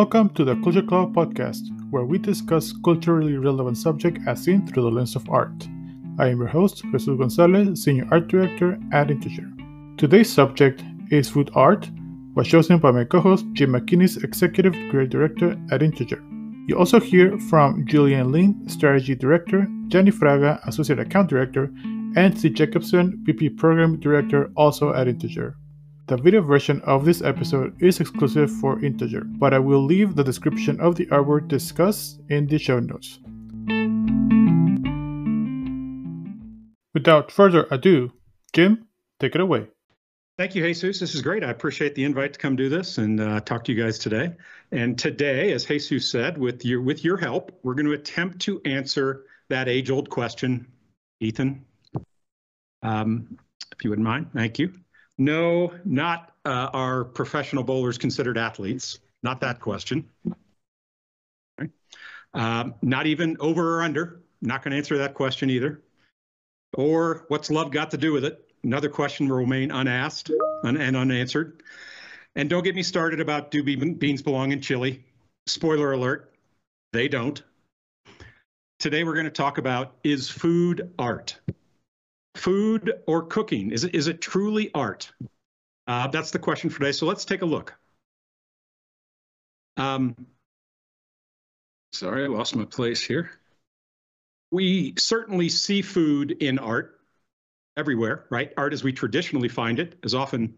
Welcome to the Culture Club podcast, where we discuss culturally relevant subjects as seen through the lens of art. I am your host, Jesus Gonzalez, Senior Art Director at Integer. Today's subject is food art, was chosen by my co-host Jim McKinney's Executive Creative Director at Integer. You also hear from Julian Lin, Strategy Director, Jenny Fraga, Associate Account Director, and Steve Jacobson, VP Program Director, also at Integer. The video version of this episode is exclusive for Integer, but I will leave the description of the artwork discussed in the show notes. Without further ado, Jim, take it away. Thank you, Jesus. This is great. I appreciate the invite to come do this and uh, talk to you guys today. And today, as Jesus said, with your with your help, we're going to attempt to answer that age-old question. Ethan, um, if you wouldn't mind, thank you. No, not uh, are professional bowlers considered athletes? Not that question. Okay. Um, not even over or under. Not going to answer that question either. Or what's love got to do with it? Another question will remain unasked and unanswered. And don't get me started about do beans belong in chili. Spoiler alert, they don't. Today we're going to talk about is food art? Food or cooking? Is it, is it truly art? Uh, that's the question for today. So let's take a look. Um, sorry, I lost my place here. We certainly see food in art everywhere, right? Art as we traditionally find it is often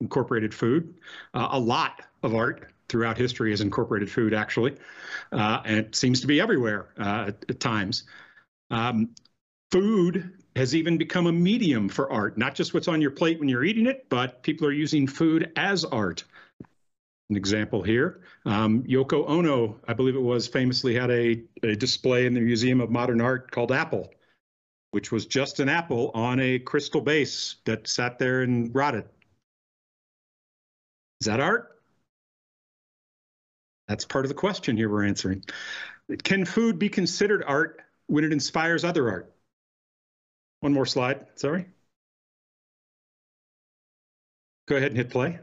incorporated food. Uh, a lot of art throughout history is incorporated food, actually, uh, and it seems to be everywhere uh, at, at, times. Um, food has even become a medium for art, not just what's on your plate when you're eating it, but people are using food as art. An example here, um, Yoko Ono, I believe it was, famously had a, a display in the Museum of Modern Art called Apple, which was just an apple on a crystal base that sat there and rotted. Is that art? That's part of the question here we're answering. Can food be considered art when it inspires other art? One more slide, sorry. Go ahead and hit play.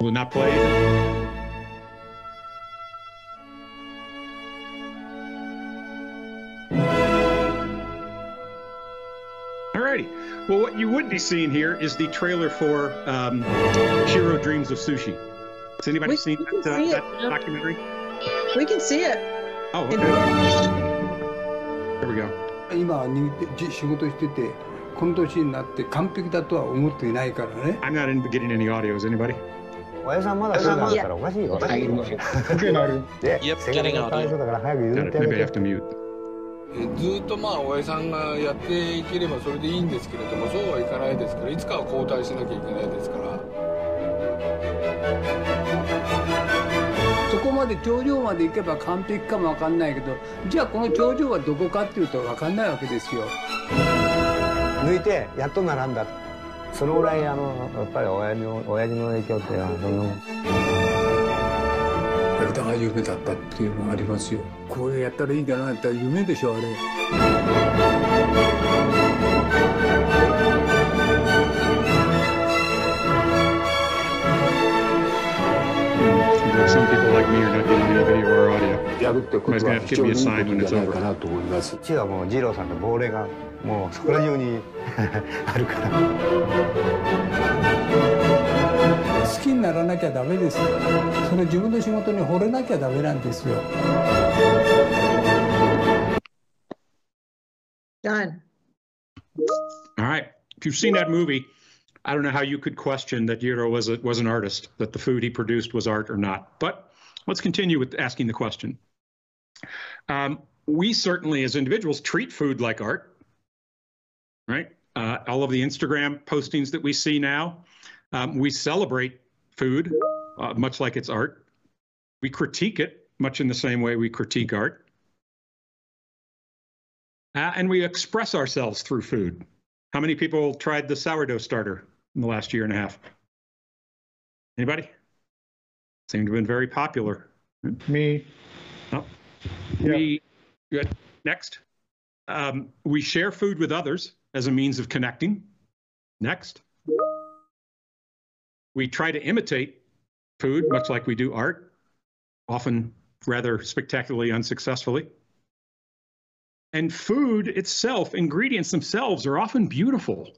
Will not play. Well, what you would be seeing here is the trailer for um, Jiro Dreams of Sushi. Has anybody we, seen we that, uh, that it, documentary? We can see it. Oh, okay. There we go. 今入仕事しててこの年になって完璧だとは思っていないからね。I'm not getting any audio. Is anybody? 親さんまだそうなんだからおかしいよ。おかしいよ。で、世界の最初だから早く譲ってあげて。Yep, getting audio. Maybe I have to mute. ずっとまあ大江さんがやっていければそれでいいんですけれどもそうはいかないですからいつかは交代しなきゃいけないですから。そこまで頂上まで行けば完璧かも分かんないけどじゃあこの頂上はどこかっていうと分かんないわけですよ。抜いてやっと並んだそのぐらいあのやっぱり親父の親父の影響っていうのはその歌が夢だったっていうのがありますよこうやったらいいかなって夢でしょあれ.やるってことは非常にいいことじゃないかなと思います。父はもう二郎さんの亡霊がもうそこら中に あるから。好きにならなきゃダメですよ。それ自分の仕事に惚れなきゃダメなんですよ。Done. All right if you've seen that movie i don't know how you could question that Jiro was a, was an artist that the food he produced was art or not. But let's continue with asking the question. Um, we certainly as individuals treat food like art right? Uh, all of the instagram postings that we see now um, we celebrate food, uh, much like it's art. We critique it much in the same way we critique art. Uh, and we express ourselves through food. How many people tried the sourdough starter in the last year and a half? Anybody? Seemed to have been very popular. Me. Oh. We good. Next. Um, we share food with others as a means of connecting. Next. We try to imitate food, much like we do art, often rather spectacularly unsuccessfully. And food itself, ingredients themselves, are often beautiful,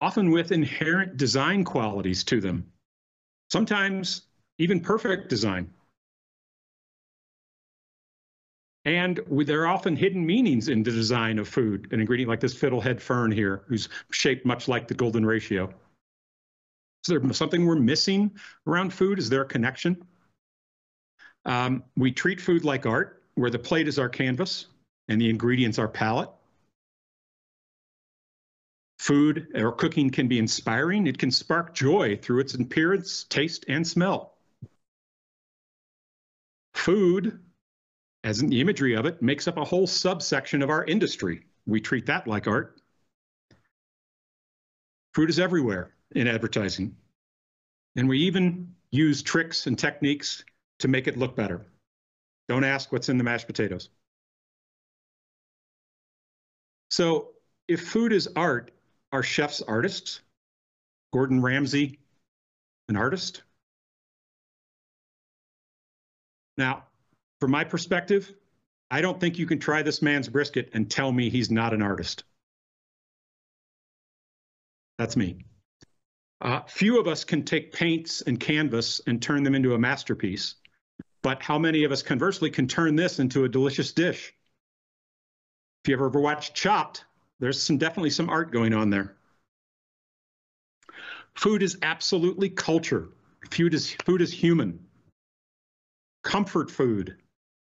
often with inherent design qualities to them, sometimes even perfect design. And there are often hidden meanings in the design of food, an ingredient like this fiddlehead fern here, who's shaped much like the golden ratio. Is there something we're missing around food? Is there a connection? Um, we treat food like art, where the plate is our canvas and the ingredients our palette. Food or cooking can be inspiring. It can spark joy through its appearance, taste, and smell. Food as in the imagery of it, makes up a whole subsection of our industry. We treat that like art. Fruit is everywhere in advertising. And we even use tricks and techniques to make it look better. Don't ask what's in the mashed potatoes. So if food is art, are chefs artists? Gordon Ramsay, an artist? Now, from my perspective, I don't think you can try this man's brisket and tell me he's not an artist. That's me. Uh, few of us can take paints and canvas and turn them into a masterpiece, but how many of us conversely can turn this into a delicious dish? If you ever watched Chopped, there's some definitely some art going on there. Food is absolutely culture. Food is food is human. Comfort food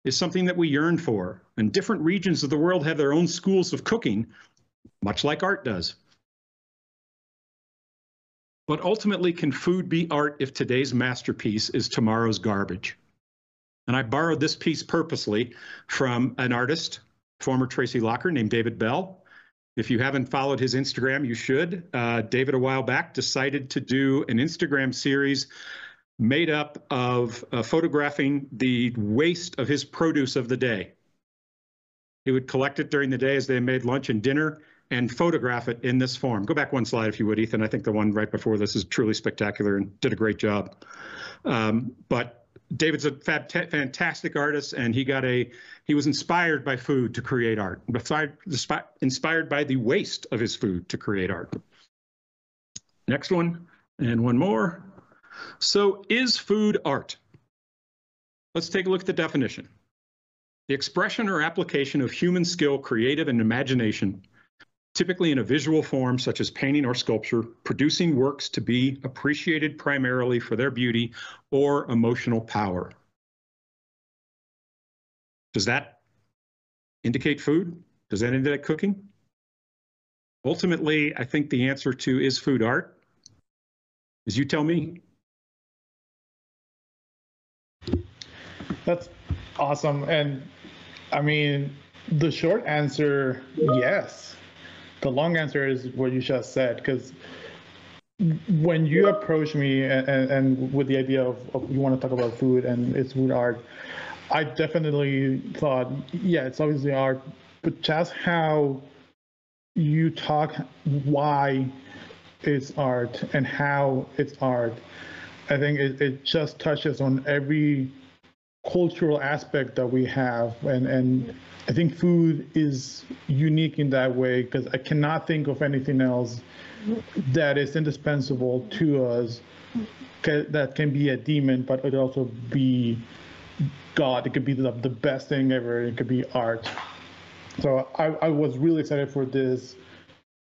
is something that we yearn for. And different regions of the world have their own schools of cooking, much like art does. But ultimately, can food be art if today's masterpiece is tomorrow's garbage? And I borrowed this piece purposely from an artist, former Tracy Locker, named David Bell. If you haven't followed his Instagram, you should. Uh, David, a while back, decided to do an Instagram series made up of uh, photographing the waste of his produce of the day. He would collect it during the day as they made lunch and dinner and photograph it in this form. Go back one slide if you would, Ethan. I think the one right before this is truly spectacular and did a great job. Um, but David's a fantastic artist, and he got a he was inspired by food to create art. Inspired by the waste of his food to create art. Next one, and one more. So is food art? Let's take a look at the definition. The expression or application of human skill, creative, and imagination, typically in a visual form such as painting or sculpture, producing works to be appreciated primarily for their beauty or emotional power. Does that indicate food? Does that indicate cooking? Ultimately, I think the answer to is food art is you tell me. That's awesome. And I mean, the short answer, yes. The long answer is what you just said, because when you approach me and, and, with the idea of, of, you want to talk about food and it's food art, I definitely thought, yeah, it's obviously art, but just how you talk why it's art and how it's art, I think it, it just touches on every cultural aspect that we have and and I think food is unique in that way because I cannot think of anything else that is indispensable to us that can be a demon, but it also be God. It could be the, the best thing ever. It could be art. So I, I was really excited for this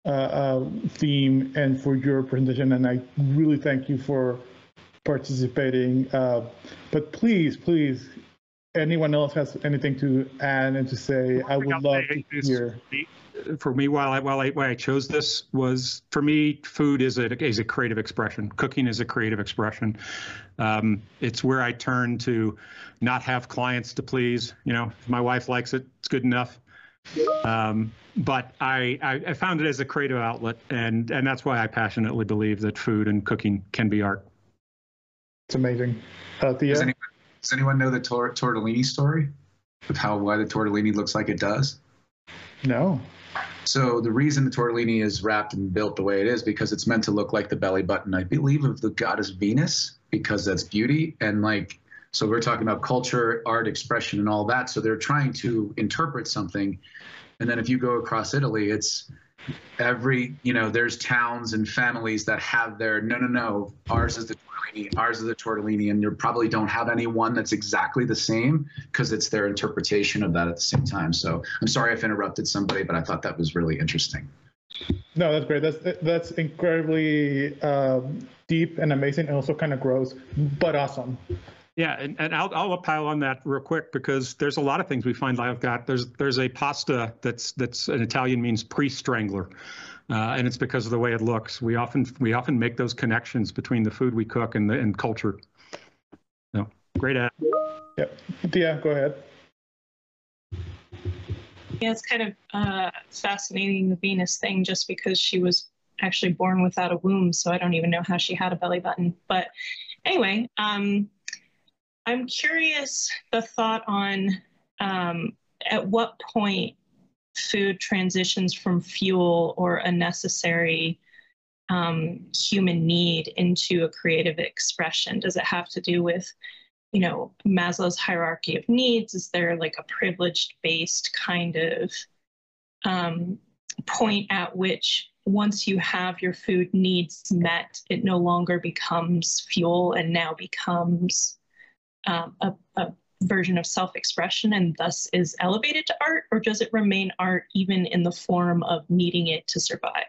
uh, uh, theme and for your presentation, and I really thank you for participating. Uh, but please, please, anyone else has anything to add and to say, I would love to hear. For me, while I while I why I chose this was for me, food is a is a creative expression. Cooking is a creative expression. Um, it's where I turn to not have clients to please. You know, if my wife likes it, it's good enough. Um, but I, I, I found it as a creative outlet, and and that's why I passionately believe that food and cooking can be art. It's amazing. Uh, Thea? Does anyone, does anyone know the tor- tortellini story? of how why the tortellini looks like it does? No. So the reason the tortellini is wrapped and built the way it is because it's meant to look like the belly button, I believe, of the goddess Venus, because that's beauty and like. So we're talking about culture, art, expression, and all that. So they're trying to interpret something, and then if you go across Italy, it's every you know there's towns and families that have their no no no ours is the tortellini ours is the tortellini and you probably don't have any one that's exactly the same because it's their interpretation of that at the same time so i'm sorry if I interrupted somebody but i thought that was really interesting No, that's great. That's that's incredibly um, deep and amazing, and also kind of gross, but awesome. Yeah, and, and I'll I'll pile on that real quick because there's a lot of things we find like that. There's there's a pasta that's that's an Italian means pre-strangler, uh, and it's because of the way it looks. We often we often make those connections between the food we cook and the and culture. No, great ad. Yep. Thea, go ahead. Yeah, it's kind of uh, fascinating the Venus thing, just because she was actually born without a womb, so I don't even know how she had a belly button. But anyway, um, I'm curious the thought on um, at what point food transitions from fuel or a necessary um, human need into a creative expression. Does it have to do with you know, Maslow's hierarchy of needs? Is there like a privileged based kind of um, point at which once you have your food needs met, it no longer becomes fuel and now becomes um, a, a version of self expression and thus is elevated to art? Or does it remain art even in the form of needing it to survive?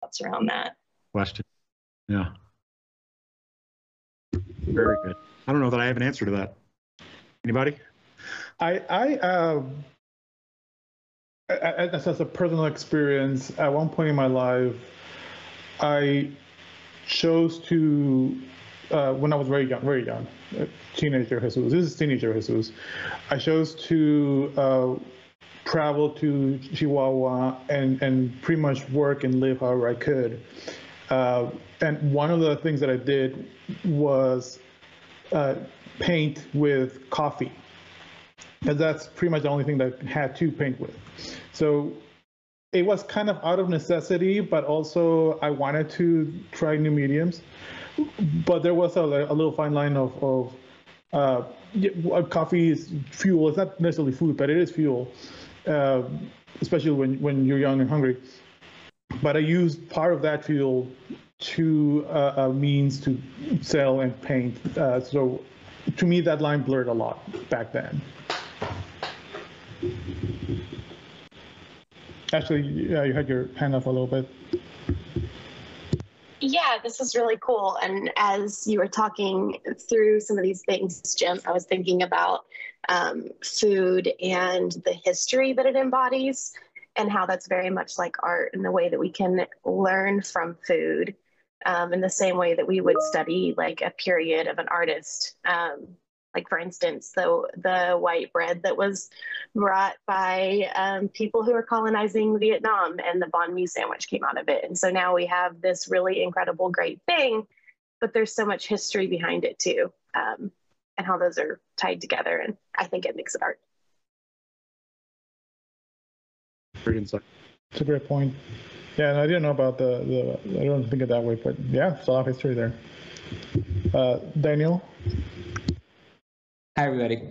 Thoughts around that? Question. Yeah. Very good. I don't know that I have an answer to that. Anybody? I I um as, as a personal experience, at one point in my life, I chose to uh, when I was very young, very young, teenager Jesus. This is teenager Jesus. I chose to uh, travel to Chihuahua and and pretty much work and live however I could. Uh, and one of the things that I did was uh, paint with coffee. And that's pretty much the only thing that I had to paint with. So it was kind of out of necessity, but also I wanted to try new mediums. But there was a, a little fine line of, of uh, coffee is fuel. It's not necessarily food, but it is fuel, uh, especially when, when you're young and hungry. But I used part of that fuel to uh, a means to sell and paint. Uh, so to me, that line blurred a lot back then. Actually, yeah, you had your hand up a little bit. Yeah, this is really cool. And as you were talking through some of these things, Jim, I was thinking about um, food and the history that it embodies and how that's very much like art in the way that we can learn from food um, in the same way that we would study like a period of an artist. Um, like for instance, the the white bread that was brought by um, people who were colonizing Vietnam, and the banh mi sandwich came out of it. And so now we have this really incredible, great thing, but there's so much history behind it too, um, and how those are tied together. And I think it makes it art. Great insight. It's a great point. Yeah, and I didn't know about the, the I don't think of that way, but yeah, it's a lot of history there. Uh, Daniel? Hi, everybody.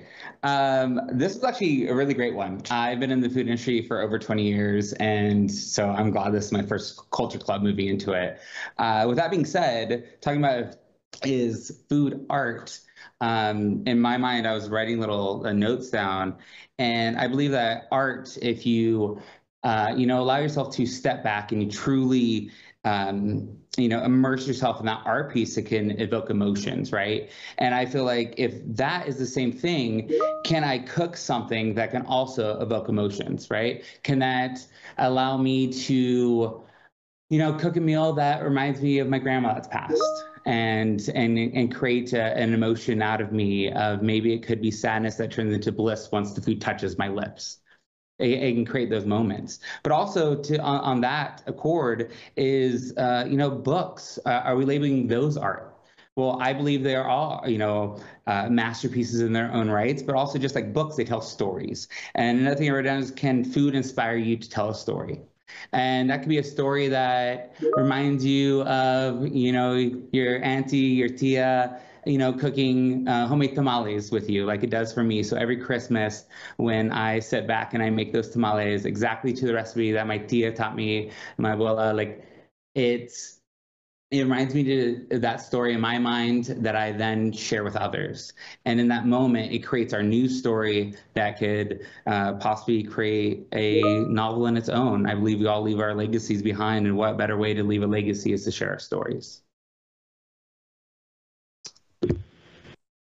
Um, this is actually a really great one. I've been in the food industry for over 20 years, and so I'm glad this is my first Culture Club moving into it. Uh, with that being said, talking about is food art. Um, in my mind, I was writing little uh, notes down, and I believe that art, if you uh, you know, allow yourself to step back and you truly, um, you know, immerse yourself in that art piece that can evoke emotions, right? And I feel like if that is the same thing, can I cook something that can also evoke emotions, right? Can that allow me to, you know, cook a meal that reminds me of my grandma that's passed? and and and create a, an emotion out of me of maybe it could be sadness that turns into bliss once the food touches my lips it, can create those moments. But also to on, on that accord is uh, you know books. Uh, are we labeling those art? Well, I believe they are all, you know, uh, masterpieces in their own rights, but also just like books, they tell stories. And another thing I wrote down is can food inspire you to tell a story? And that could be a story that reminds you of, you know, your auntie, your tia, you know, cooking uh, homemade tamales with you, like it does for me. So every Christmas, when I sit back and I make those tamales exactly to the recipe that my tia taught me, my abuela, like it's it reminds me to that story in my mind that I then share with others. And in that moment, it creates our new story that could uh, possibly create a novel in its own. I believe we all leave our legacies behind, and what better way to leave a legacy is to share our stories.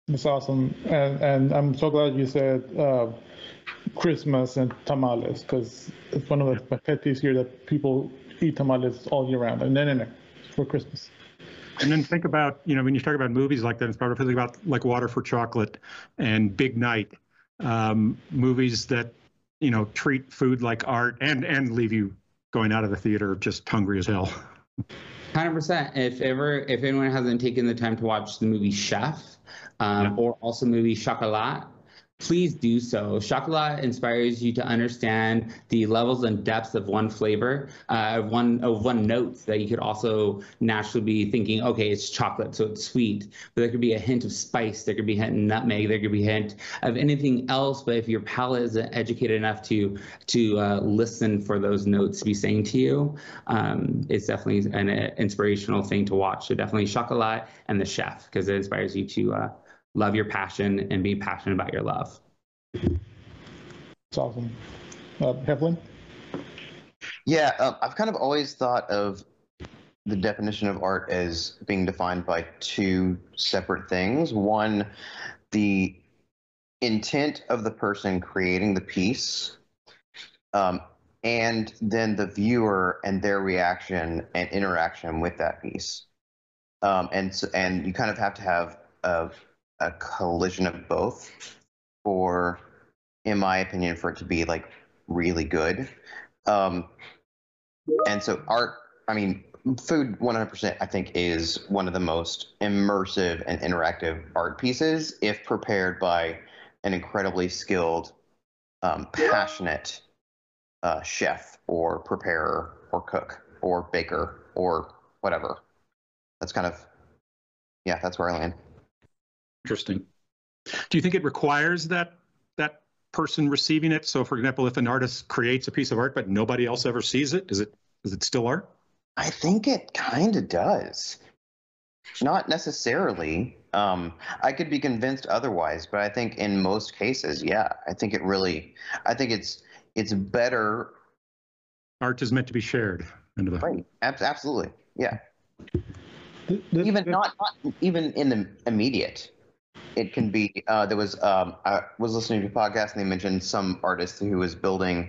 That's awesome, and and I'm so glad you said uh, Christmas and tamales because it's one of the peeves here that people eat tamales all year round. And no, no, no, for Christmas. And then think about, you know, when you talk about movies like that, it's probably think about like Water for Chocolate and Big Night, um, movies that, you know, treat food like art and and leave you going out of the theater just hungry as hell. Hundred percent. If ever, if anyone hasn't taken the time to watch the movie Chef, um, yeah. or also movie Chocolat, please do so. Chocolat inspires you to understand the levels and depths of one flavor, uh, of one of one note that you could also naturally be thinking, okay, it's chocolate, so it's sweet. But there could be a hint of spice, there could be a hint of nutmeg, there could be a hint of anything else. But if your palate isn't educated enough to to uh, listen for those notes to be saying to you, um, it's definitely an uh, inspirational thing to watch. So definitely Chocolat and the Chef because it inspires you to uh, love your passion and be passionate about your love. It's awesome. Uh, Heflin? Yeah, um, I've kind of always thought of the definition of art as being defined by two separate things. One, the intent of the person creating the piece, um, and then the viewer and their reaction and interaction with that piece. Um, and so, and you kind of have to have a a collision of both for, in my opinion, for it to be like really good. Um, and so art, I mean, food 100% I think is one of the most immersive and interactive art pieces if prepared by an incredibly skilled, um, passionate uh, chef or preparer or cook or baker or whatever. That's kind of, yeah, that's where I land. Interesting. Do you think it requires that that person receiving it? So, for example, if an artist creates a piece of art but nobody else ever sees it, is it is it still art? I think it kind of does. Not necessarily. Um, I could be convinced otherwise, but I think in most cases, yeah, I think it really. I think it's it's better. Art is meant to be shared. Into the right. Absolutely. Yeah. even not, not even in the immediate it can be uh, there was um, i was listening to a podcast and they mentioned some artist who was building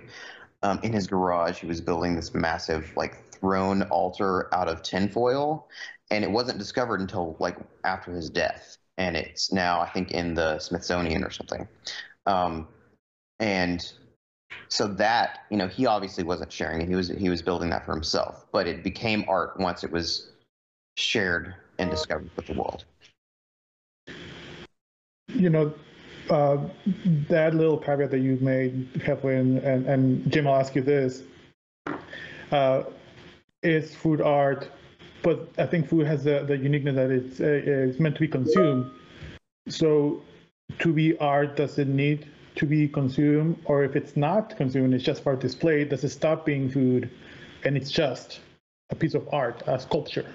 um, in his garage he was building this massive like throne altar out of tinfoil and it wasn't discovered until like after his death and it's now i think in the smithsonian or something. Um, and so that you know he obviously wasn't sharing it he was he was building that for himself but it became art once it was shared and discovered with the world you know, uh, that little caveat that you've made, Heflin, and, and Jim, I'll ask you this. Uh, is food art, but I think food has the, the uniqueness that it's, uh, it's meant to be consumed. So to be art, does it need to be consumed? Or if it's not consumed, it's just for display, does it stop being food and it's just a piece of art, a sculpture,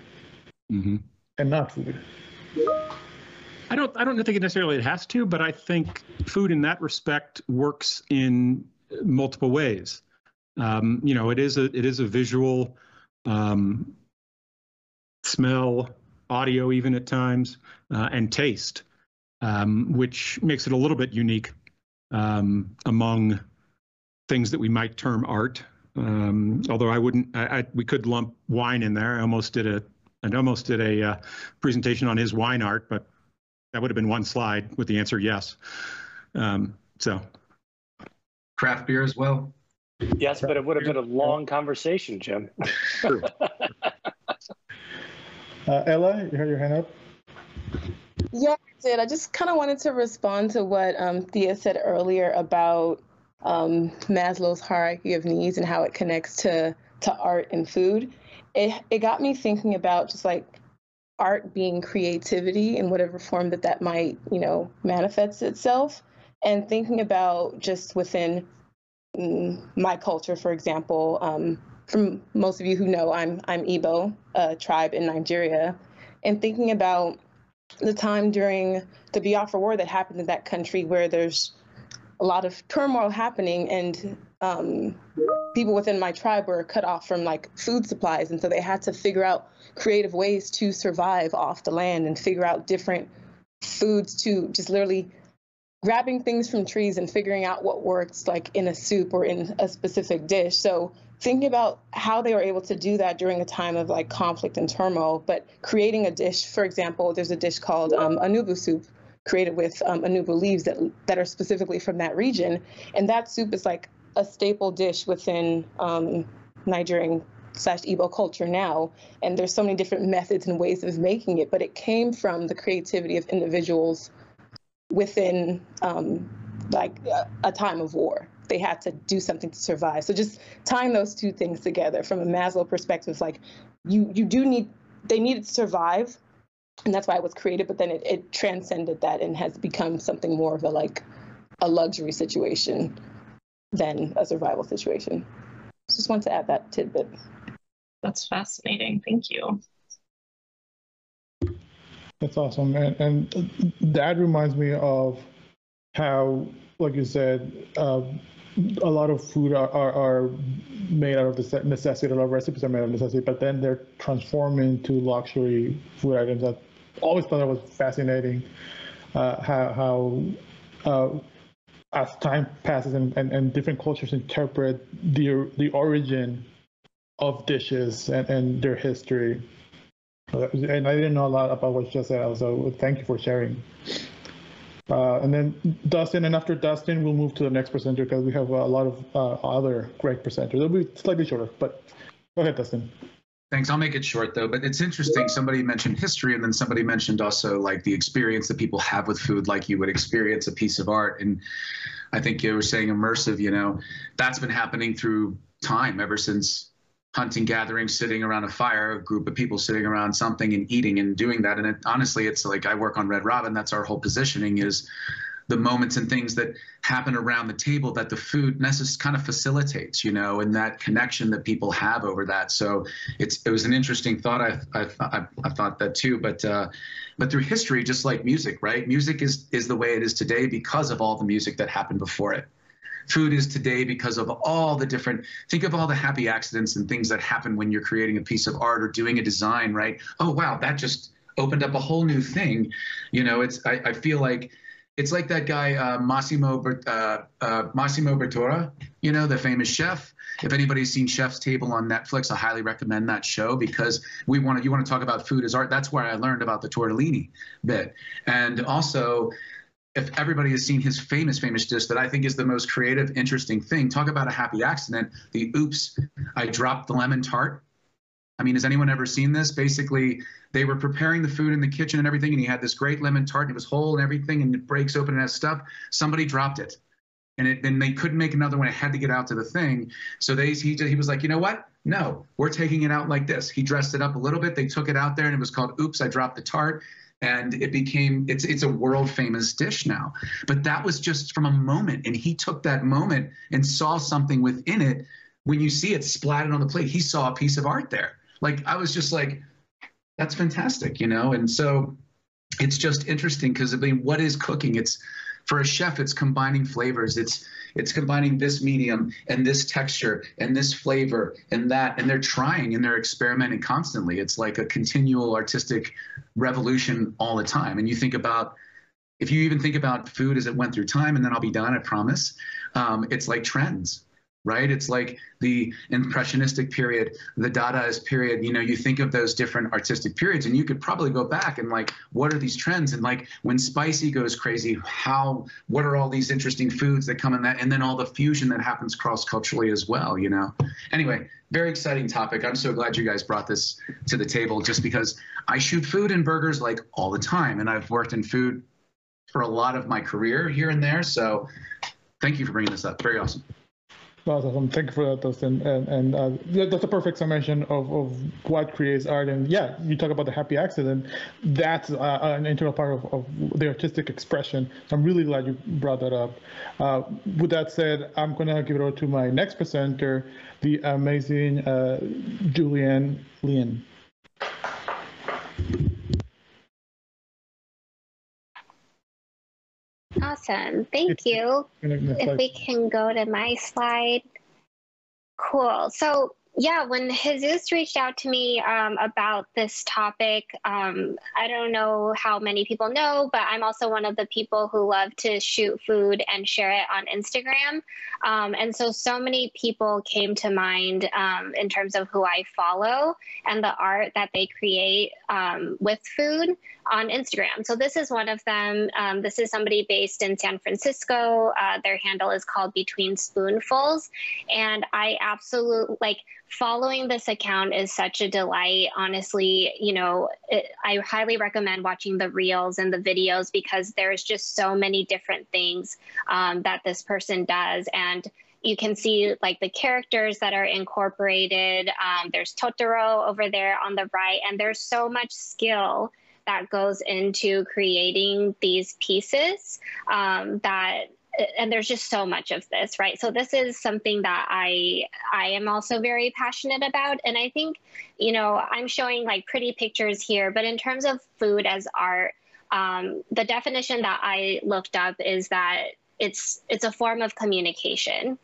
mm-hmm. and not food? I don't I don't think it necessarily it has to, but I think food in that respect works in multiple ways. Um, you know, it is a it is a visual, um, smell, audio, even at times, uh, and taste, um, which makes it a little bit unique um, among things that we might term art. Um, although I wouldn't, I, I, we could lump wine in there. I almost did a I almost did a uh, presentation on his wine art, but that would have been one slide with the answer yes. Um, so. Craft beer as well. Yes, but it would have been a long conversation, Jim. uh, Ella, you have your hand up. Yeah, I did. I just kind of wanted to respond to what um, Thea said earlier about um, Maslow's hierarchy of needs and how it connects to to art and food. It it got me thinking about just like art being creativity in whatever form that that might you know manifest itself, and thinking about just within mm, my culture, for example. Um, from most of you who know, I'm I'm Igbo, a tribe in Nigeria, and thinking about the time during the Biafra War that happened in that country, where there's a lot of turmoil happening, and um, people within my tribe were cut off from like food supplies, and so they had to figure out creative ways to survive off the land and figure out different foods to just literally grabbing things from trees and figuring out what works like in a soup or in a specific dish. So thinking about how they were able to do that during a time of like conflict and turmoil, but creating a dish, for example, there's a dish called um, onugbu soup created with um, onugbu leaves that that are specifically from that region, and that soup is like a staple dish within um, Nigerian slash Igbo culture now. And there's so many different methods and ways of making it, but it came from the creativity of individuals within um, like a, time of war they had to do something to survive. So just tying those two things together from a Maslow perspective, like you you do need they needed to survive, and that's why it was created. But then it, it transcended that and has become something more of a like a luxury situation than a survival situation. Just want to add that tidbit. That's fascinating. Thank you. That's awesome, and and that reminds me of how, like you said, uh, a lot of food are, are, are, made out of the necessity. A lot of recipes are made out of necessity, but then they're transformed into luxury food items. I always thought that was fascinating. Uh, how how uh, as time passes and, and, and different cultures interpret the the origin of dishes and, and their history. And I didn't know a lot about what you just said, so thank you for sharing. Uh, and then Dustin, and after Dustin, we'll move to the next presenter because we have a lot of uh, other great presenters. It'll be slightly shorter, but go ahead, Dustin. Thanks. I'll make it short though, but it's interesting. Somebody mentioned history, and then somebody mentioned also like the experience that people have with food, like you would experience a piece of art. And I think you were saying immersive. You know, that's been happening through time ever since hunting gathering sitting around a fire a group of people sitting around something and eating and doing that and it, honestly it's like i work on red robin that's our whole positioning is the moments and things that happen around the table that the food necess- kind of facilitates you know and that connection that people have over that. So it's it was an interesting thought. I i, I, I thought that too but uh, but through history just like music right? Music is is the way it is today because of all the music that happened before it. Food is today because of all the different think of all the happy accidents and things that happen when you're creating a piece of art or doing a design right? Oh wow that just opened up a whole new thing. You know it's i, I feel like it's like that guy uh, Massimo uh, uh, Massimo Bottura, you know, the famous chef. If anybody's seen Chef's Table on Netflix, I highly recommend that show because we want to. You want to talk about food as art. That's where I learned about the tortellini bit, and also if everybody has seen his famous, famous dish that I think is the most creative, interesting thing, talk about a happy accident. The oops, I dropped the lemon tart. I mean, has anyone ever seen this? Basically, they were preparing the food in the kitchen and everything, and he had this great lemon tart, and it was whole and everything, and it breaks open and has stuff. Somebody dropped it. And it, and they couldn't make another one. It had to get out to the thing. So they he he was like, you know what? No, we're taking it out like this. He dressed it up a little bit. They took it out there, and it was called "Oops, I dropped the tart." and it became it's it's a world famous dish now but that was just from a moment and he took that moment and saw something within it when you see it splattered on the plate he saw a piece of art there like i was just like that's fantastic you know? And so it's just interesting because i mean what is cooking? It's for a chef it's combining flavors. It's it's combining this medium and this texture and this flavor and that and they're trying and they're experimenting constantly. It's like a continual artistic revolution all the time. And you think about if you even think about food as it went through time and then i'll be done i promise um, it's like trends right? It's like the impressionistic period, the Dadaist period. You know, you think of those different artistic periods, and you could probably go back and like, what are these trends? And like, when spicy goes crazy, how? What are all these interesting foods that come in that? And then all the fusion that happens cross culturally as well. You know. Anyway, very exciting topic. I'm so glad you guys brought this to the table, just because I shoot food and burgers like all the time, and I've worked in food for a lot of my career here and there. So, thank you for bringing this up. Very awesome. Awesome. Thank you for that, Dustin. And, and uh, that's a perfect summation of, of what creates art. And yeah, you talk about the happy accident. That's uh, an integral part of, of the artistic expression. I'm really glad you brought that up. Uh, with that said, I'm going to give it over to my next presenter, the amazing uh, Julianne Lien. Awesome. Thank you. If we can go to my slide. Cool. So yeah, when Jesus reached out to me um, about this topic, um, I don't know how many people know, but I'm also one of the people who love to shoot food and share it on Instagram. Um, and so, so many people came to mind um, in terms of who I follow and the art that they create um, with food on Instagram. So, this is one of them. Um, this is somebody based in San Francisco. Uh, their handle is called Between Spoonfuls. And I absolutely like, following this account is such a delight. Honestly, you know, it, I highly recommend watching the reels and the videos because there's just so many different things um, that this person does. And you can see like the characters that are incorporated. Um, there's Totoro over there on the right, and there's so much skill that goes into creating these pieces um, that and there's just so much of this right? So this is something that i i am also very passionate about. And i think you know i'm showing like pretty pictures here but in terms of food as art um, the definition that i looked up is that it's it's a form of communication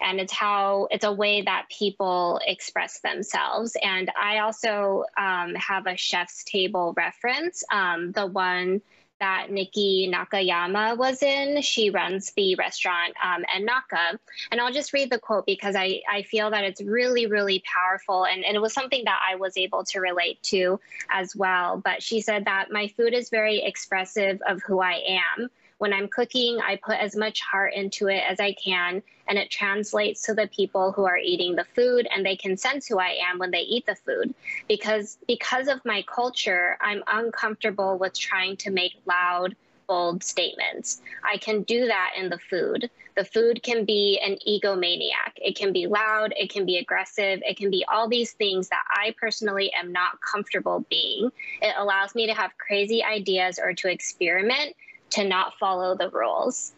and it's how it's a way that people express themselves and i also um, have a chef's table reference um, the one that Niki Nakayama was in. She runs the restaurant um, Naka. And I'll just read the quote because I, I feel that it's really, really powerful. And, and it was something that I was able to relate to as well. But she said that my food is very expressive of who I am. When I'm cooking, I put as much heart into it as I can, and it translates to the people who are eating the food, and they can sense who I am when they eat the food. Because because of my culture, I'm uncomfortable with trying to make loud, bold statements. I can do that in the food. The food can be an egomaniac. It can be loud, it can be aggressive, it can be all these things that I personally am not comfortable being. It allows me to have crazy ideas or to experiment to not follow the rules.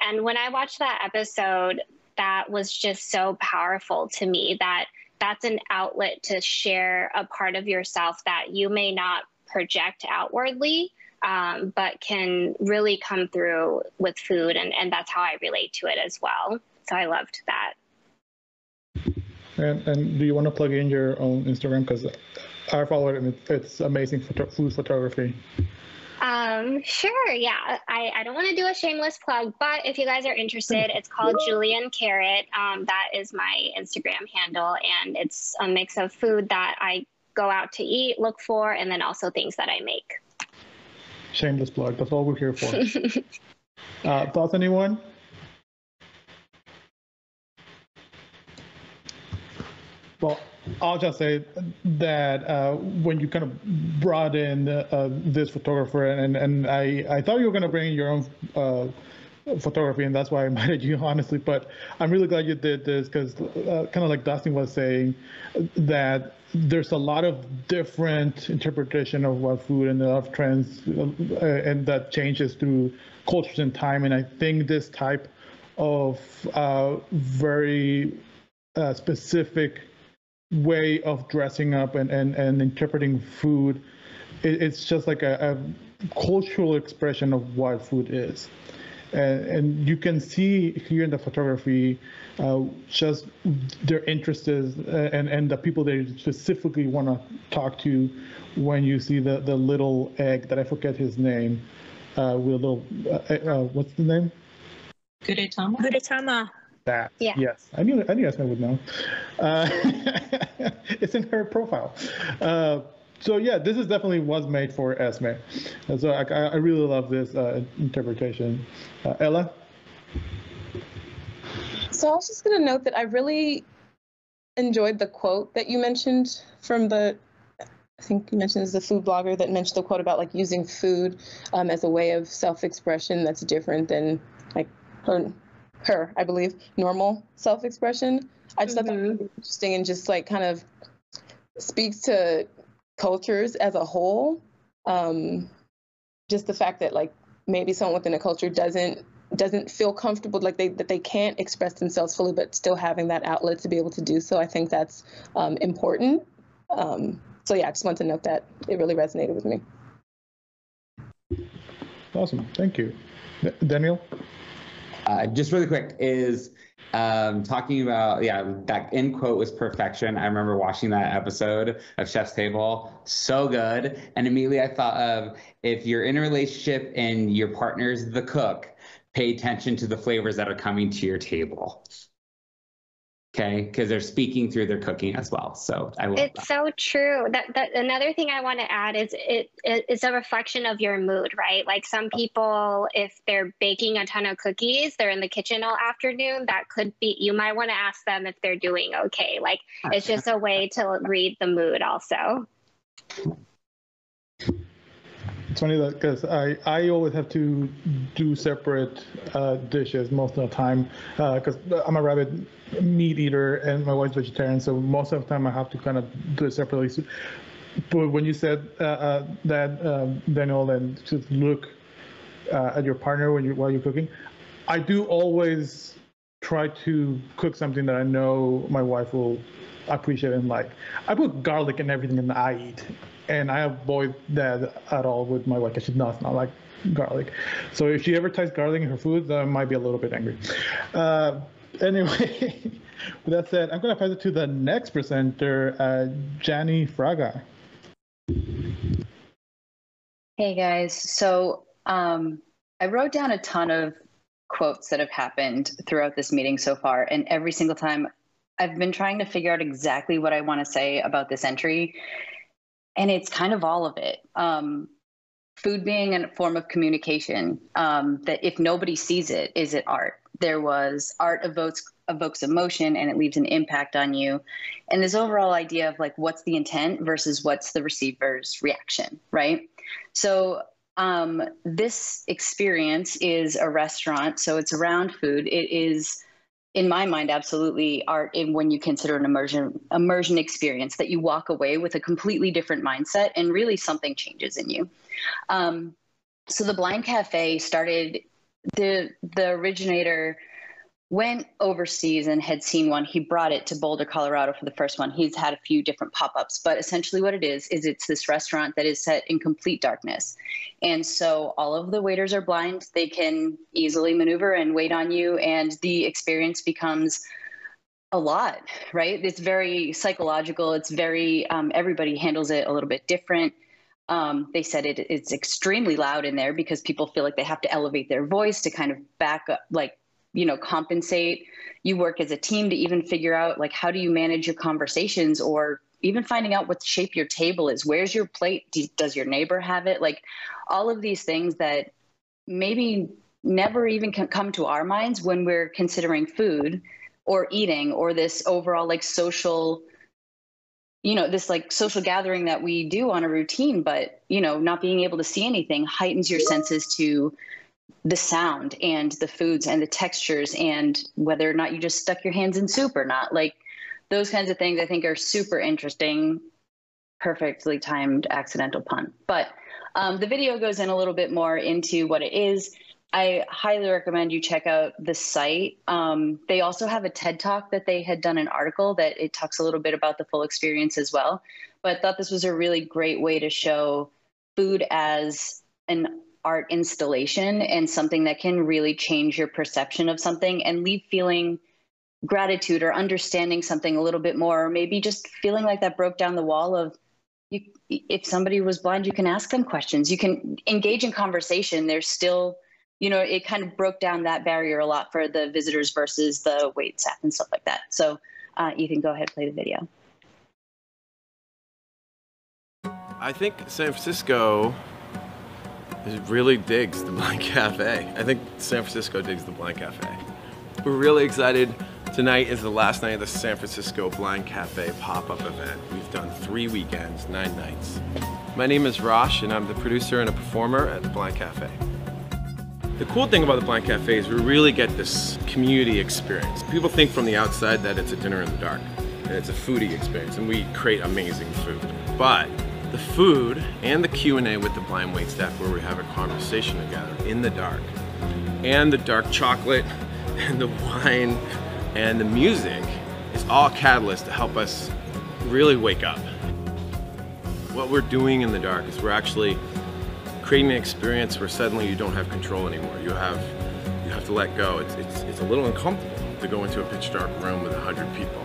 And when I watched that episode, that was just so powerful to me that that's an outlet to share a part of yourself that you may not project outwardly, um, but can really come through with food. And, and that's how I relate to it as well. So I loved that. And, and do you want to plug in your own Instagram? Because I follow it and it's amazing food photography. Um, sure, yeah. I, I don't want to do a shameless plug, but if you guys are interested, it's called Julian Carrot. Um, that is my Instagram handle, and it's a mix of food that I go out to eat, look for, and then also things that I make. Shameless plug. That's all we're here for. uh, thoughts, anyone? Well, I'll just say that uh, when you kind of brought in uh, this photographer, and and I, I thought you were going to bring your own uh, photography, and that's why I invited you, honestly. But I'm really glad you did this because, uh, kind of like Dustin was saying, that there's a lot of different interpretation of what food and of trends, uh, and that changes through cultures and time. And I think this type of uh, very specific way of dressing up and, and, and interpreting food. It, it's just like a, a, cultural expression of what food is. And, and you can see here in the photography uh, just their interests uh, and, and the people they specifically want to talk to when you see the, the little egg that I forget his name uh, with a little, uh, uh, what's the name? Gudetama. Gudetama. That. Yeah. Yes. I knew I knew Esme would know. Uh, it's in her profile. Uh, so yeah, this is definitely was made for Esme. And so I, I really love this uh, interpretation. Uh, Ella. So I was just going to note that I really enjoyed the quote that you mentioned from the I think you mentioned as the food blogger that mentioned the quote about like using food um, as a way of self-expression that's different than like her, her I believe, normal self-expression. I just mm-hmm. thought that was really interesting and just like kind of speaks to cultures as a whole. Um, just the fact that like maybe someone within a culture doesn't doesn't feel comfortable like they that they can't express themselves fully but still having that outlet to be able to do so i think that's um, important um, so yeah, I just want to note that it really resonated with me. Awesome, thank you, Daniel. Uh, just really quick is um, talking about yeah that end quote was perfection. I remember watching that episode of Chef's Table, so good, and immediately I thought of if you're in a relationship and your partner's the cook, pay attention to the flavors that are coming to your table okay? Because they're speaking through their cooking as well. So i love it's that. so true. That, that another thing i want to add is it, it it's a reflection of your mood right? Like some oh. people if they're baking a ton of cookies they're in the kitchen all afternoon that could be you might want to ask them if they're doing okay. Like it's just a way to read the mood also it's funny that because I, I always have to do separate uh, dishes most of the time because uh, I'm a rabbit meat eater and my wife's vegetarian, so most of the time I have to kind of do it separately. So, but when you said uh, uh that, um, Daniel, and just look uh, at your partner when you while you're cooking, I do always try to cook something that I know my wife will appreciate and like. I put garlic in everything that I eat and I avoid that at all with my wife. She does not not like garlic. So if she ever tries garlic in her food, I might be a little bit angry. Uh, anyway, with that said, I'm going to pass it to the next presenter, uh, Jani Fraga. Hey guys, so um, I wrote down a ton of quotes that have happened throughout this meeting so far, and every single time I've been trying to figure out exactly what I want to say about this entry and it's kind of all of it. Um, food being a form of communication. Um, that if nobody sees it, is it art? There was art evokes evokes emotion and it leaves an impact on you, and this overall idea of like what's the intent versus what's the receiver's reaction, right? So um, this experience is a restaurant, so it's around food. It is in my mind, absolutely art in when you consider an immersion immersion experience that you walk away with a completely different mindset and really something changes in you. Um, so the Blind Cafe started the the originator went overseas and had seen one. He brought it to Boulder, Colorado for the first one. He's had a few different pop-ups, but essentially what it is is it's this restaurant that is set in complete darkness. And so all of the waiters are blind. They can easily maneuver and wait on you and the experience becomes a lot, right? It's very psychological. It's very um, everybody handles it a little bit different. Um, they said it, it's extremely loud in there because people feel like they have to elevate their voice to kind of back up, like you know compensate you work as a team to even figure out like how do you manage your conversations or even finding out what shape your table is? Where's your plate? Does your neighbor have it? Like all of these things that maybe never even come to our minds when we're considering food or eating or this overall like social you know this like social gathering that we do on a routine but you know not being able to see anything heightens your senses to the sound and the foods and the textures and whether or not you just stuck your hands in soup or not. Like those kinds of things I think are super interesting. Perfectly timed accidental pun. But um, the video goes in a little bit more into what it is. I highly recommend you check out the site. Um, they also have a TED talk that they had done an article that it talks a little bit about the full experience as well. But I thought this was a really great way to show food as an art installation and something that can really change your perception of something and leave feeling gratitude or understanding something a little bit more or maybe just feeling like that broke down the wall of you, if somebody was blind you can ask them questions you can engage in conversation there's still you know, it kind of broke down that barrier a lot for the visitors versus the wait staff and stuff like that. So uh, Ethan, go ahead, play the video. I think San Francisco really digs the Blind Cafe. I think San Francisco digs the Blind Cafe. We're really excited. Tonight is the last night of the San Francisco Blind Cafe pop-up event. We've done three weekends, nine nights. My name is Rosh and I'm the producer and a performer at the Blind Cafe. The cool thing about the Blind Cafe is we really get this community experience. People think from the outside that it's a dinner in the dark and it's a foodie experience and we create amazing food. But the food and the Q&A with the blind wait staff where we have a conversation together in the dark and the dark chocolate and the wine and the music is all catalyst to help us really wake up. What we're doing in the dark is we're actually creating an experience where suddenly you don't have control anymore. You have you have to let go. It's, it's, it's a little uncomfortable to go into a pitch dark room with a hundred people.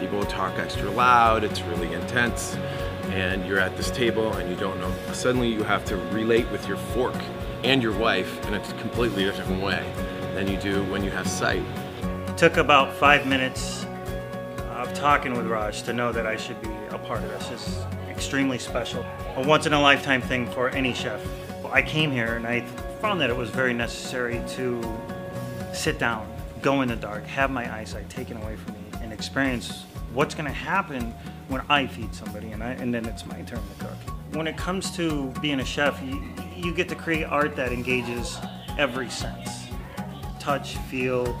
People talk extra loud, it's really intense and you're at this table and you don't know. Suddenly you have to relate with your fork and your wife in a completely different way than you do when you have sight. It took about five minutes of talking with Rosh to know that I should be a part of this. It's extremely special. A once in a lifetime thing for any chef. I came here and I found that it was very necessary to sit down, go in the dark, have my eyesight taken away from me, and experience what's going to happen when I feed somebody and, I, and then it's my turn to cook. When it comes to being a chef, you, you get to create art that engages every sense. Touch, feel,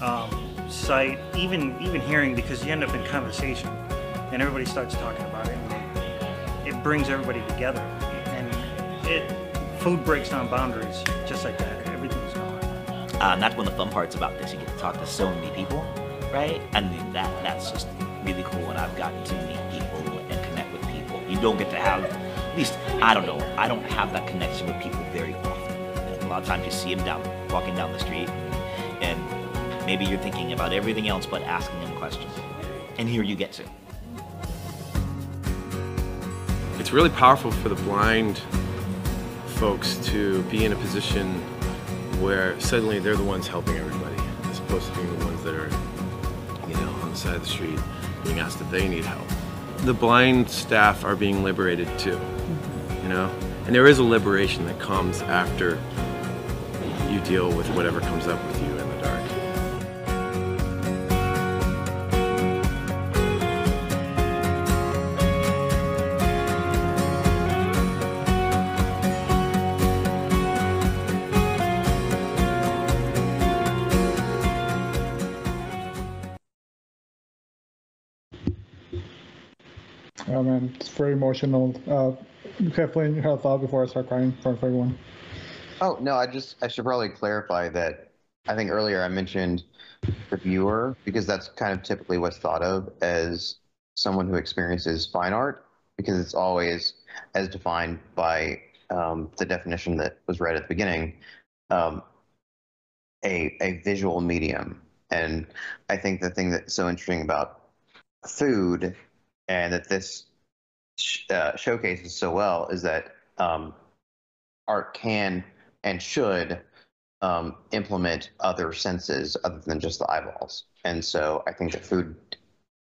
um, sight, even, even hearing because you end up in conversation and everybody starts talking about it and it brings everybody together. And it, food breaks down boundaries just like that. Everything's gone. Uh, that's one of the fun parts about this. You get to talk to so many people, right? And that that's just really cool and I've gotten to meet people and connect with people. You don't get to have, at least, I don't know, I don't have that connection with people very often. A lot of times you see them down, walking down the street and, maybe you're thinking about everything else but asking them questions. And here you get to. It's really powerful for the blind folks to be in a position where suddenly they're the ones helping everybody as opposed to being the ones that are the side of the street being asked if they need help. The blind staff are being liberated too, you know? And there is a liberation that comes after you deal with whatever comes up with you very emotional. Uh, Kathleen, you had a thought before I start crying in front of everyone. Oh no, I just I should probably clarify that. I think earlier I mentioned the viewer because that's kind of typically what's thought of as someone who experiences fine art because it's always as defined by um, the definition that was read at the beginning, um, a a visual medium. And I think the thing that's so interesting about food and that this uh, showcases so well is that um, art can and should um, implement other senses other than just the eyeballs. And so I think that food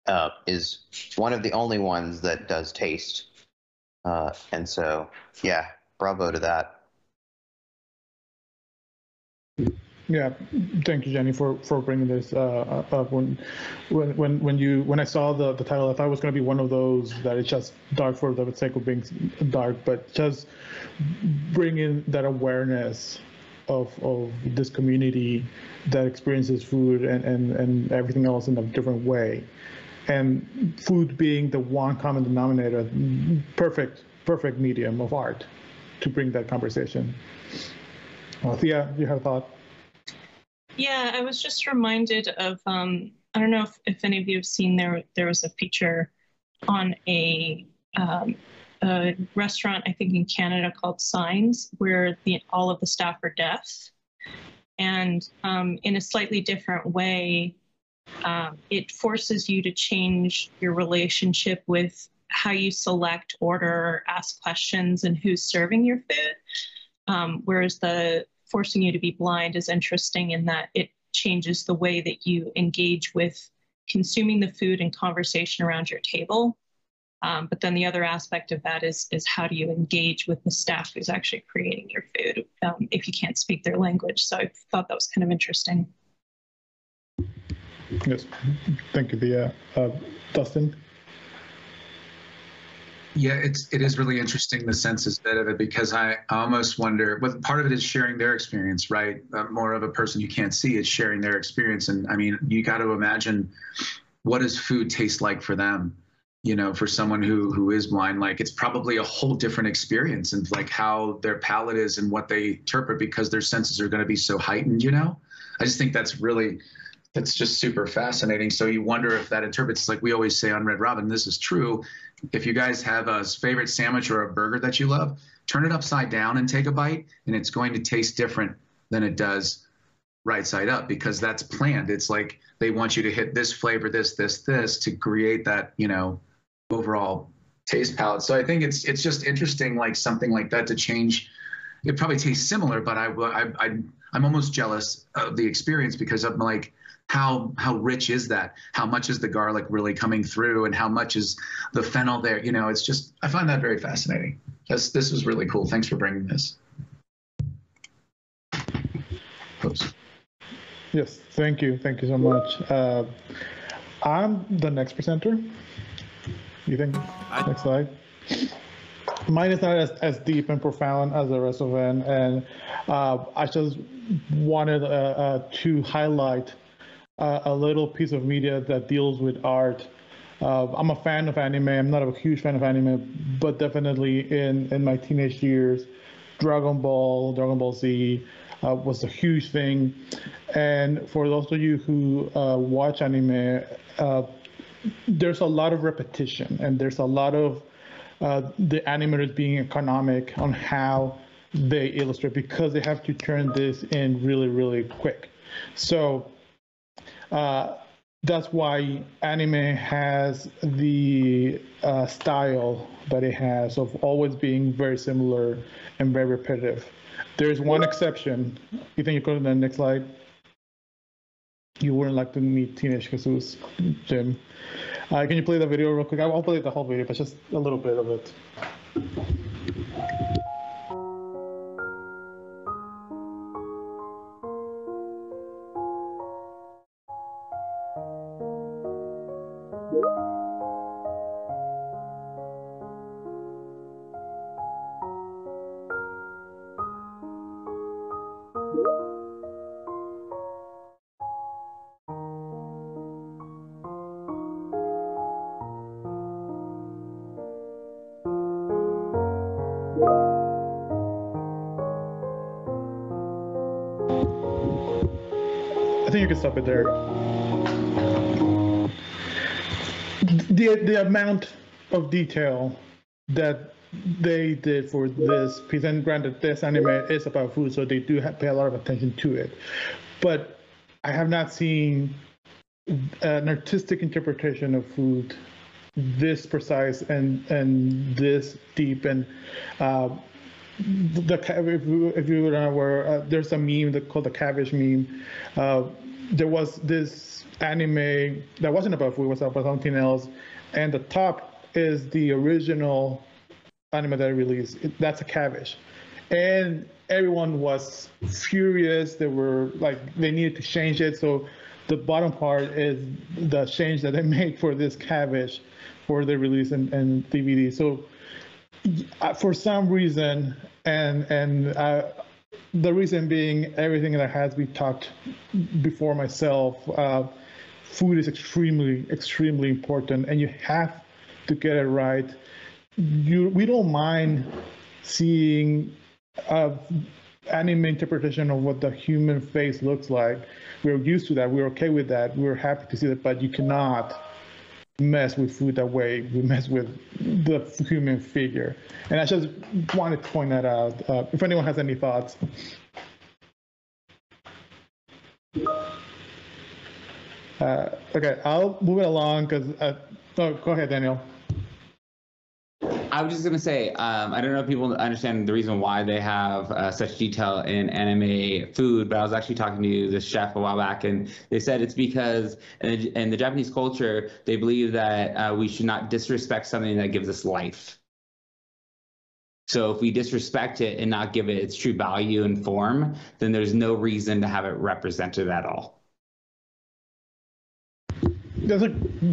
uh, is one of the only ones that does taste. Uh, and so, yeah, bravo to that. Yeah, thank you, Jenny, for, for bringing this uh, up. When, when when you when I saw the, the title, I thought it was going to be one of those that it's just dark for the sake of being dark, but just bringing that awareness of of this community that experiences food and, and, and everything else in a different way, and food being the one common denominator, perfect perfect medium of art to bring that conversation. Uh, Thea, you have a thought? Yeah, I was just reminded of um, I don't know if, if any of you have seen there there was a feature on a, um, a restaurant I think in Canada called Signs where the all of the staff are deaf, and um, in a slightly different way, um, it forces you to change your relationship with how you select, order, ask questions, and who's serving your food. Um, whereas the forcing you to be blind is interesting in that it changes the way that you engage with consuming the food and conversation around your table. Um, but then the other aspect of that is is how do you engage with the staff who's actually creating your food um, if you can't speak their language. So I thought that was kind of interesting. Yes, thank you, Thea. Uh, Dustin. Yeah, it's it is really interesting the census bit of it because I almost wonder. But part of it is sharing their experience, right? Uh, more of a person you can't see is sharing their experience, and I mean, you got to imagine what does food taste like for them you know for someone who who is blind like it's probably a whole different experience and like how their palate is and what they interpret because their senses are going to be so heightened you know i just think that's really that's just super fascinating so you wonder if that interprets like we always say on red robin this is true if you guys have a favorite sandwich or a burger that you love turn it upside down and take a bite and it's going to taste different than it does right side up because that's planned it's like they want you to hit this flavor this this this to create that you know overall taste palate. So I think it's it's just interesting, like something like that to change. It probably tastes similar, but I I, I I'm almost jealous of the experience because I'm like, how how rich is that? How much is the garlic really coming through, and how much is the fennel there? You know, it's just I find that very fascinating. This this was really cool. Thanks for bringing this. Oops. Yes, thank you, thank you so much. Uh, I'm the next presenter. You think? I, Next slide. Mine is not as, as deep and profound as the rest of them, and uh, I just wanted uh, uh, to highlight uh, a little piece of media that deals with art. Uh, I'm a fan of anime. I'm not a huge fan of anime, but definitely in, in my teenage years, Dragon Ball, Dragon Ball Z uh, was a huge thing. And for those of you who watch anime, there's a lot of repetition and there's a lot of uh, the animators being economic on how they illustrate because they have to turn this in really, really quick. So uh, that's why anime has the uh, style that it has of always being very similar and very repetitive. There's one exception. You think you go to the next slide? You wouldn't like to meet Teenage Jesus, Jim. Uh, can you play the video real quick? I won't play the whole video, but just a little bit of it. There. The the amount of detail that they did for this piece, and granted, this anime is about food, so they do pay a lot of attention to it. But I have not seen an artistic interpretation of food this precise and and this deep and uh, the if you, if you know where uh, there's a meme called the cabbage meme uh, there was this anime that wasn't about food, it was about something else. And the top is the original anime that I released. It, that's a cabbage. And everyone was furious. They were like, they needed to change it. So the bottom part is the change that they made for this cabbage for the release and, and DVD. So uh, for some reason, and and uh, the reason being everything that has been talked before myself uh, food is extremely extremely important and you have to get it right. You we don't mind seeing uh, anime interpretation of what the human face looks like. We're used to that. We're okay with that. We're happy to see that but you cannot mess with food that way. We mess with the human figure. And I just wanted to point that out. Uh, if anyone has any thoughts. Uh, okay, I'll move it along because. Uh, oh, go ahead, Daniel. I was just gonna say, um, I don't know if people understand the reason why they have uh, such detail in anime food, but I was actually talking to this chef a while back, and they said it's because in the, in the Japanese culture, they believe that uh, we should not disrespect something that gives us life. So if we disrespect it and not give it its true value and form, then there's no reason to have it represented at all. That's a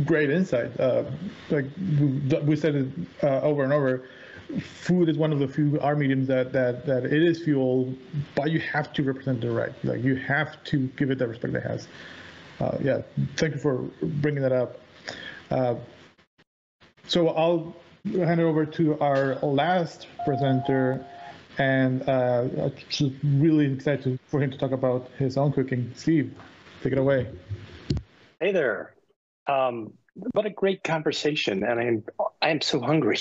great insight. Uh, like we said it uh, over and over, food is one of the few art mediums that that that it is fuel, but you have to represent it right. Like you have to give it the respect it has. Uh, yeah, thank you for bringing that up. Uh, so I'll hand it over to our last presenter, and uh, I'm just really excited for him to talk about his own cooking. Steve, take it away. Hey there. Um, what a great conversation, and I'm I am so hungry.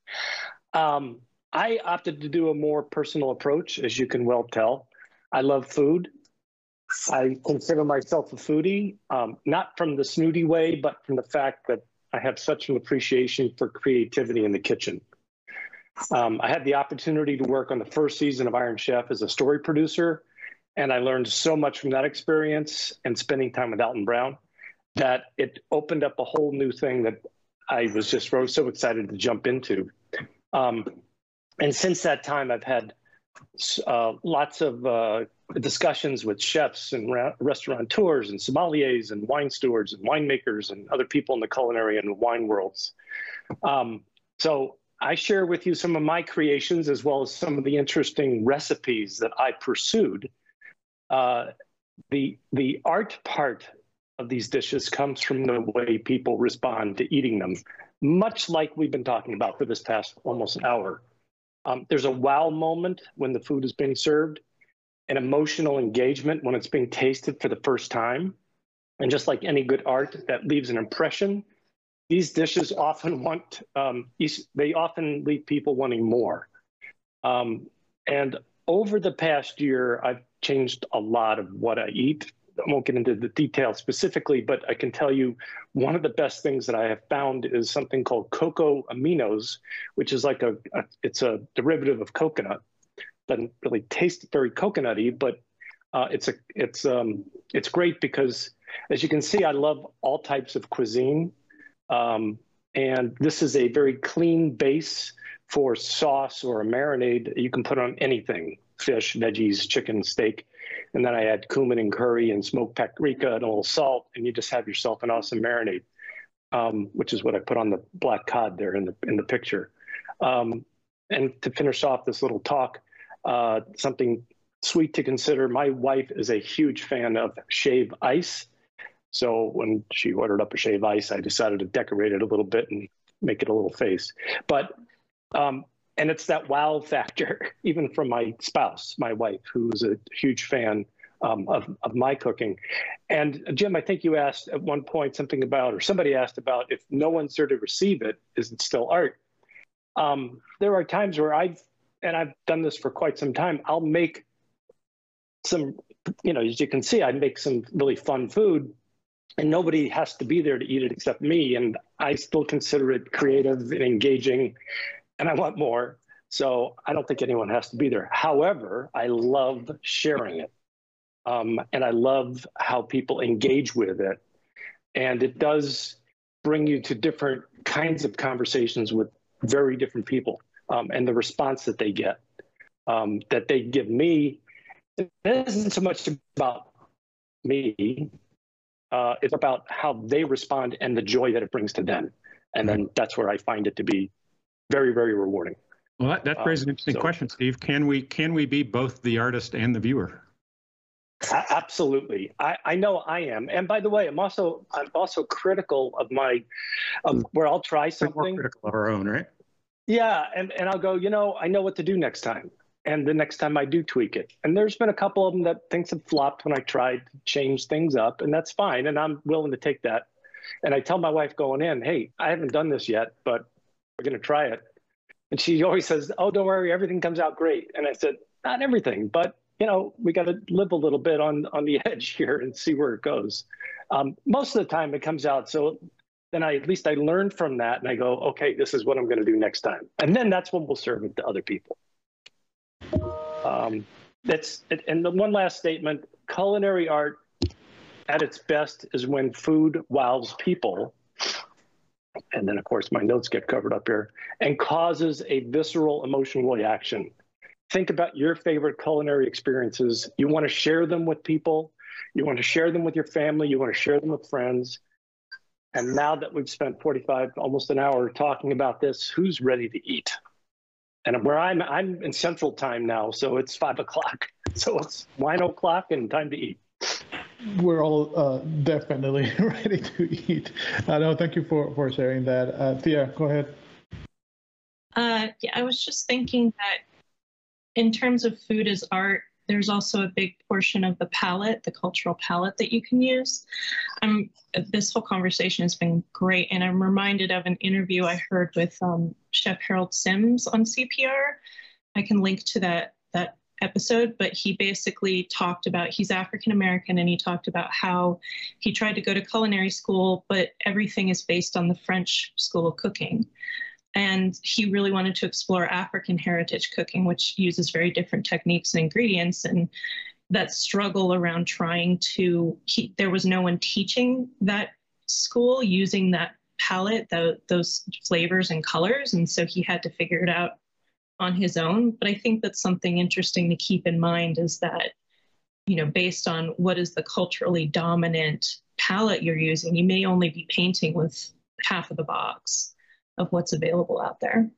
um, I opted to do a more personal approach, as you can well tell. I love food. I consider myself a foodie, um, not from the snooty way, but from the fact that I have such an appreciation for creativity in the kitchen. Um, I had the opportunity to work on the first season of Iron Chef as a story producer, and I learned so much from that experience and spending time with Alton Brown that it opened up a whole new thing that I was just so excited to jump into. Um, and since that time, I've had uh, lots of uh, discussions with chefs and ra- restaurateurs and sommeliers and wine stewards and winemakers and other people in the culinary and wine worlds. Um, so I share with you some of my creations as well as some of the interesting recipes that I pursued. Uh, the the art part of these dishes comes from the way people respond to eating them, much like we've been talking about for this past almost hour. Um, there's a wow moment when the food is being served, an emotional engagement when it's being tasted for the first time. And just like any good art that leaves an impression, these dishes often want, um, they often leave people wanting more. Um, and over the past year, I've changed a lot of what I eat. I won't get into the details specifically, but I can tell you one of the best things that I have found is something called cocoa aminos, which is like a, a it's a derivative of coconut. Doesn't really taste very coconutty, but uh, it's a it's um it's great because as you can see, I love all types of cuisine, um, and this is a very clean base for sauce or a marinade. You can put on anything: fish, veggies, chicken, steak and then I add cumin and curry and smoked paprika and a little salt, and you just have yourself an awesome marinade, um, which is what I put on the black cod there in the in the picture. Um, and to finish off this little talk, uh, something sweet to consider. My wife is a huge fan of shave ice. So when she ordered up a shave ice, I decided to decorate it a little bit and make it a little face. But um, and it's that wow factor, even from my spouse, my wife, who's a huge fan um, of, of my cooking. And Jim, I think you asked at one point something about, or somebody asked about, if no one's there to receive it, is it still art? Um, there are times where I've, and I've done this for quite some time, I'll make some, you know, as you can see, I make some really fun food and nobody has to be there to eat it except me. And I still consider it creative and engaging and I want more. So I don't think anyone has to be there. However, I love sharing it. Um, and I love how people engage with it. And it does bring you to different kinds of conversations with very different people um, and the response that they get, um, that they give me. It isn't so much about me, uh, it's about how they respond and the joy that it brings to them. And then that's where I find it to be very, very rewarding. Well, that, that raises an um, interesting so, question, Steve. Can we can we be both the artist and the viewer? Absolutely, I, I know I am. And by the way, I'm also I'm also critical of my of where I'll try something. We're critical of our own, right? Yeah, and and I'll go. You know, I know what to do next time, and the next time I do tweak it. And there's been a couple of them that things have flopped when I tried to change things up, and that's fine. And I'm willing to take that. And I tell my wife going in, hey, I haven't done this yet, but we're going to try it. And she always says, oh, don't worry, everything comes out great. And I said, not everything, but you know, we got to live a little bit on on the edge here and see where it goes. Um, most of the time, it comes out. So then I at least I learned from that and I go, okay, this is what I'm going to do next time. And then that's when we'll serve it to other people. Um, that's and the one last statement: culinary art at its best is when food wows people. And then, of course, my notes get covered up here and causes a visceral emotional reaction. Think about your favorite culinary experiences. You want to share them with people, you want to share them with your family, you want to share them with friends. And now that we've spent 45, almost an hour talking about this, who's ready to eat? And where I'm, I'm in central time now, so it's five o'clock. So it's wine o'clock and time to eat we're all uh, definitely ready to eat. Uh, no, thank you for, for sharing that. Uh, Thea, go ahead. Uh, yeah, I was just thinking that in terms of food as art, there's also a big portion of the palette, the cultural palette that you can use. Um, this whole conversation has been great, and I'm reminded of an interview I heard with um, Chef Harold Sims on CPR. I can link to that that episode, but he basically talked about he's African American and he talked about how he tried to go to culinary school, but everything is based on the French school of cooking. And he really wanted to explore African heritage cooking, which uses very different techniques and ingredients. And that struggle around trying to, he, there was no one teaching that school using that palette, the, those flavors and colors. And so he had to figure it out on his own. But I think that's something interesting to keep in mind is that, you know, based on what is the culturally dominant palette you're using, you may only be painting with half of the box of what's available out there.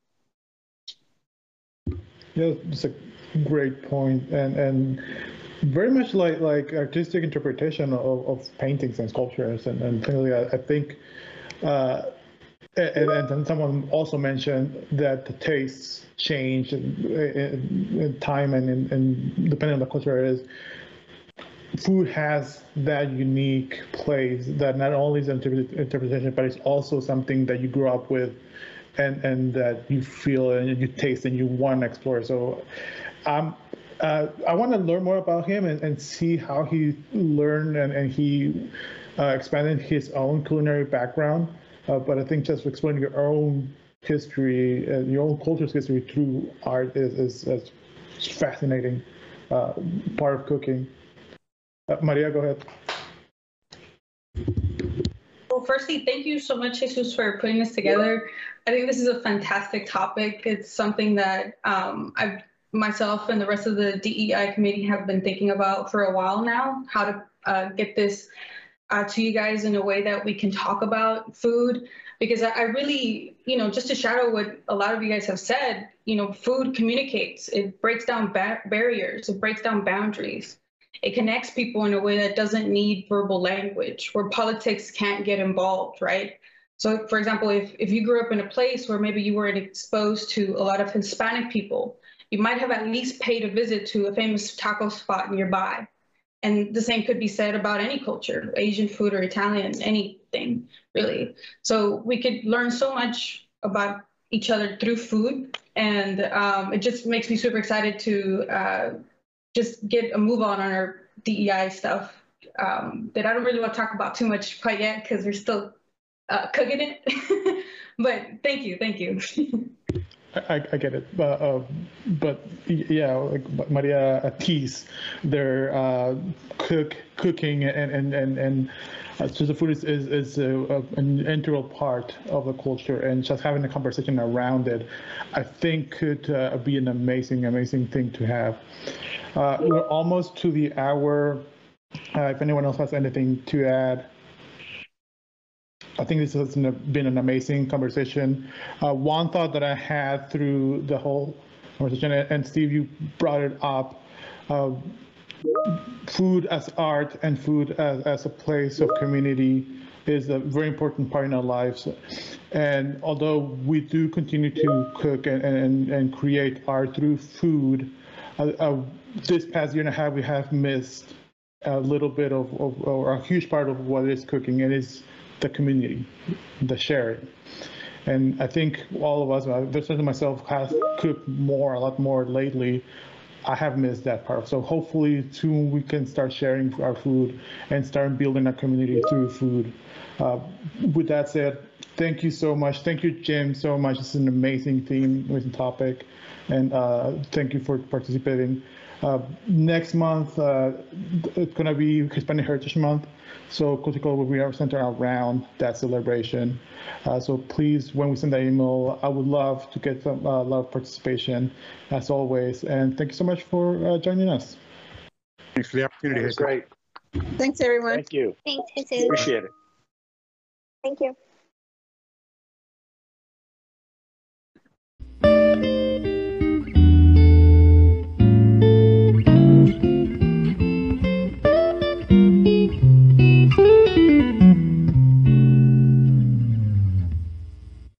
Yeah, it's a great point, and and very much like like artistic interpretation of, of paintings and sculptures, and and clearly I, I think. Uh, and, and someone also mentioned that the tastes change in, in, in time and, in, and depending on the culture it is. Food has that unique place that not only is an interpretation but it's also something that you grew up with and and that you feel and you taste and you want to explore. So um, uh, I want to learn more about him and, and see how he learned and, and he uh, expanded his own culinary background uh, but I think just explaining your own history, uh, your own culture's history through art is, is, is fascinating uh, part of cooking. Uh, Maria, go ahead. Well, firstly, thank you so much, Jesus, for putting this together. I think this is a fantastic topic. It's something that um, I've myself and the rest of the DEI committee have been thinking about for a while now, how to uh, get this uh, to you guys in a way that we can talk about food because I, I, really, you know, just to shadow what a lot of you guys have said, you know, food communicates, it breaks down ba- barriers, it breaks down boundaries. It connects people in a way that doesn't need verbal language, where politics can't get involved, right? So, for example, if, if you grew up in a place where maybe you weren't exposed to a lot of Hispanic people, you might have at least paid a visit to a famous taco spot nearby and the same could be said about any culture, Asian food or Italian, anything really. So we could learn so much about each other through food. And um, it just makes me super excited to uh, just get a move on on our DEI stuff um, that I don't really want to talk about too much quite yet because we're still uh, cooking it. but thank you, thank you. I, I get it, but uh, but yeah, like Maria tease their uh, cook cooking and and and and uh, so the food is is, is a, a, an integral part of the culture, and just having a conversation around it, I think could uh, be an amazing amazing thing to have. Uh, we're almost to the hour. Uh, if anyone else has anything to add. I think this has been an amazing conversation. Uh, one thought that I had through the whole conversation, and Steve, you brought it up, uh, food as art and food as, as a place of community is a very important part in our lives. And although we do continue to cook and, and, and create art through food, uh, uh, this past year and a half, we have missed a little bit of, of or a huge part of what is cooking. And it's the community, the sharing. And I think all of us, uh, certainly myself, has cooked more, a lot more lately I have missed that part. So hopefully soon we can start sharing our food and start building a community through food. Uh, with that said, thank you so much. Thank you, Jim, so much. This is an amazing theme, amazing topic, and uh, thank you for participating. Uh, next month, uh, it's to be Hispanic Heritage Month, so Cultico will be centered around that celebration. Uh, so please, when we send that email, I would love to get some, a lot of participation, as always. And thank you so much for uh, joining us. Thanks for the opportunity. That was great. Thanks, everyone. Thank you. Thanks, Jesus. Appreciate it. Thank you.